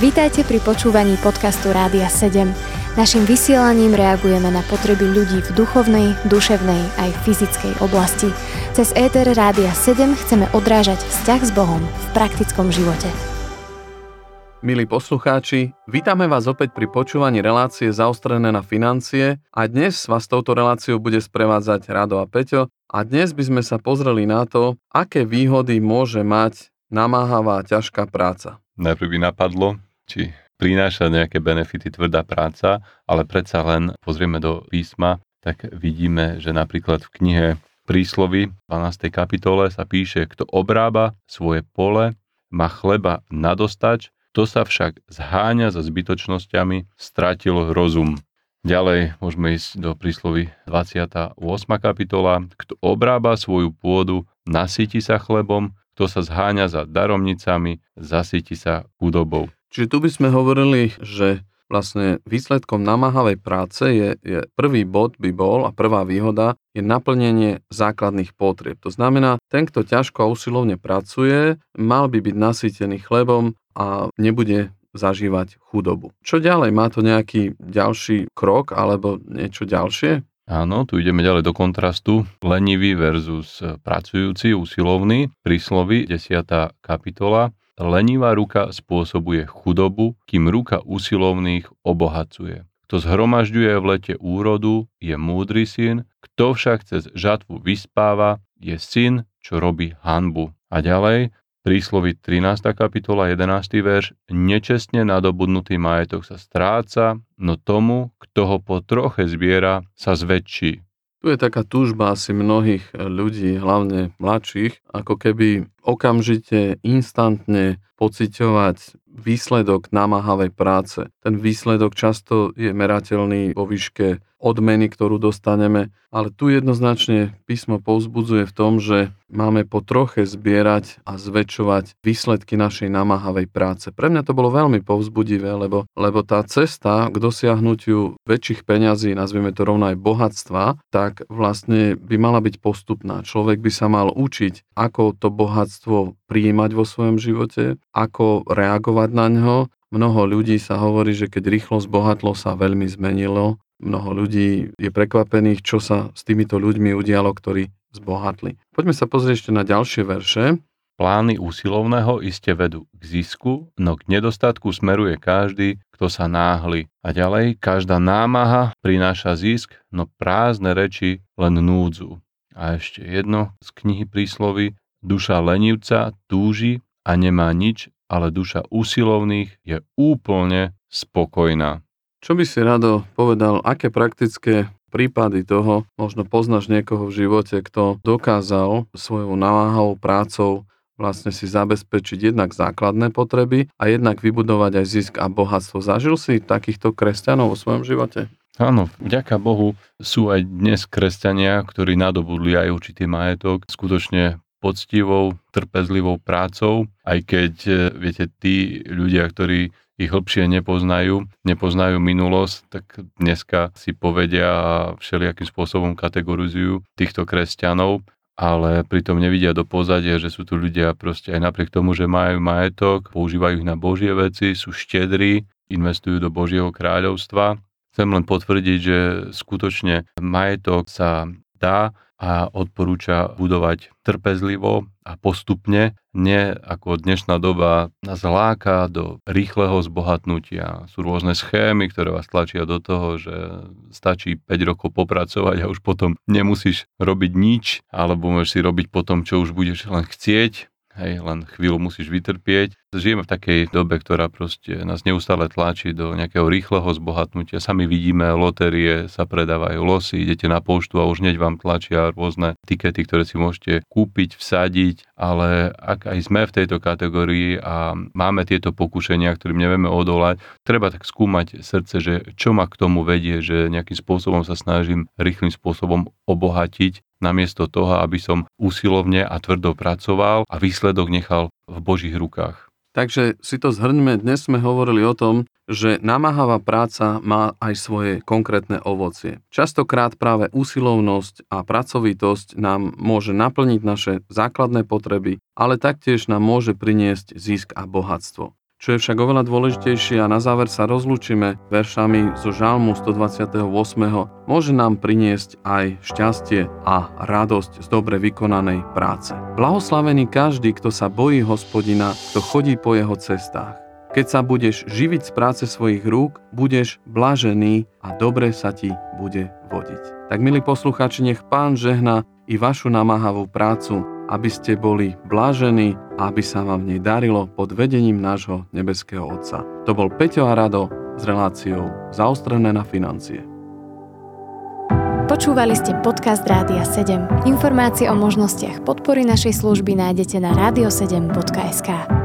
Vítajte pri počúvaní podcastu Rádia 7. Naším vysielaním reagujeme na potreby ľudí v duchovnej, duševnej aj fyzickej oblasti. Cez ETR Rádia 7 chceme odrážať vzťah s Bohom v praktickom živote. Milí poslucháči, vítame vás opäť pri počúvaní relácie zaostrené na financie a dnes vás touto reláciou bude sprevádzať Rado a Peťo a dnes by sme sa pozreli na to, aké výhody môže mať namáhavá ťažká práca. Najprv by napadlo, či prináša nejaké benefity tvrdá práca, ale predsa len pozrieme do písma, tak vidíme, že napríklad v knihe Príslovy 12. kapitole sa píše, kto obrába svoje pole, má chleba nadostač, to sa však zháňa za zbytočnosťami, stratil rozum. Ďalej môžeme ísť do príslovy 28. kapitola. Kto obrába svoju pôdu, nasytí sa chlebom, kto sa zháňa za daromnicami, zasytí sa chudobou. Čiže tu by sme hovorili, že vlastne výsledkom namáhavej práce je, je prvý bod by bol a prvá výhoda je naplnenie základných potrieb. To znamená, ten, kto ťažko a usilovne pracuje, mal by byť nasýtený chlebom a nebude zažívať chudobu. Čo ďalej? Má to nejaký ďalší krok alebo niečo ďalšie? Áno, tu ideme ďalej do kontrastu. Lenivý versus pracujúci, usilovný. Príslovy, 10. kapitola. Lenivá ruka spôsobuje chudobu, kým ruka usilovných obohacuje. Kto zhromažďuje v lete úrodu, je múdry syn, kto však cez žatvu vyspáva, je syn, čo robí hanbu. A ďalej, príslovi 13. kapitola 11. verš, nečestne nadobudnutý majetok sa stráca, no tomu, kto ho po troche zbiera, sa zväčší. Tu je taká túžba asi mnohých ľudí, hlavne mladších, ako keby okamžite, instantne pociťovať výsledok namáhavej práce. Ten výsledok často je merateľný vo výške odmeny, ktorú dostaneme, ale tu jednoznačne písmo povzbudzuje v tom, že máme po troche zbierať a zväčšovať výsledky našej namáhavej práce. Pre mňa to bolo veľmi povzbudivé, lebo, lebo tá cesta k dosiahnutiu väčších peňazí, nazvieme to rovno aj bohatstva, tak vlastne by mala byť postupná. Človek by sa mal učiť, ako to bohatstvo prijímať vo svojom živote, ako reagovať na ňo. Mnoho ľudí sa hovorí, že keď rýchlo zbohatlo, sa veľmi zmenilo. Mnoho ľudí je prekvapených, čo sa s týmito ľuďmi udialo, ktorí zbohatli. Poďme sa pozrieť ešte na ďalšie verše. Plány úsilovného iste vedú k zisku, no k nedostatku smeruje každý, kto sa náhli. A ďalej, každá námaha prináša zisk, no prázdne reči len núdzu. A ešte jedno z knihy príslovy. Duša lenivca túži a nemá nič, ale duša úsilovných je úplne spokojná. Čo by si rado povedal, aké praktické prípady toho, možno poznáš niekoho v živote, kto dokázal svojou namáhavou prácou vlastne si zabezpečiť jednak základné potreby a jednak vybudovať aj zisk a bohatstvo. Zažil si takýchto kresťanov vo svojom živote? Áno, vďaka Bohu sú aj dnes kresťania, ktorí nadobudli aj určitý majetok. Skutočne poctivou, trpezlivou prácou, aj keď, e, viete, tí ľudia, ktorí ich hlbšie nepoznajú, nepoznajú minulosť, tak dneska si povedia a všelijakým spôsobom kategorizujú týchto kresťanov, ale pritom nevidia do pozadia, že sú tu ľudia proste aj napriek tomu, že majú majetok, používajú ich na Božie veci, sú štedrí, investujú do Božieho kráľovstva. Chcem len potvrdiť, že skutočne majetok sa dá a odporúča budovať trpezlivo a postupne, nie ako dnešná doba nás láka do rýchleho zbohatnutia. Sú rôzne schémy, ktoré vás tlačia do toho, že stačí 5 rokov popracovať a už potom nemusíš robiť nič, alebo môžeš si robiť potom, čo už budeš len chcieť, Hej, len chvíľu musíš vytrpieť. Žijeme v takej dobe, ktorá proste nás neustále tlačí do nejakého rýchleho zbohatnutia. Sami vidíme, lotérie sa predávajú losy, idete na poštu a už hneď vám tlačia rôzne tikety, ktoré si môžete kúpiť, vsadiť, ale ak aj sme v tejto kategórii a máme tieto pokušenia, ktorým nevieme odolať, treba tak skúmať srdce, že čo ma k tomu vedie, že nejakým spôsobom sa snažím rýchlým spôsobom obohatiť namiesto toho, aby som usilovne a tvrdo pracoval a výsledok nechal v Božích rukách. Takže si to zhrňme, dnes sme hovorili o tom, že namáhavá práca má aj svoje konkrétne ovocie. Častokrát práve úsilovnosť a pracovitosť nám môže naplniť naše základné potreby, ale taktiež nám môže priniesť zisk a bohatstvo. Čo je však oveľa dôležitejšie a na záver sa rozlúčime veršami zo Žalmu 128. môže nám priniesť aj šťastie a radosť z dobre vykonanej práce. Blahoslavený každý, kto sa bojí hospodina, kto chodí po jeho cestách. Keď sa budeš živiť z práce svojich rúk, budeš blažený a dobre sa ti bude vodiť. Tak milí poslucháči, nech Pán žehna i vašu namáhavú prácu, aby ste boli blážení a aby sa vám v nej darilo pod vedením nášho nebeského Otca. To bol Peťo a Rado s reláciou Zaostrené na financie. Počúvali ste podcast Rádia 7. Informácie o možnostiach podpory našej služby nájdete na radio7.sk.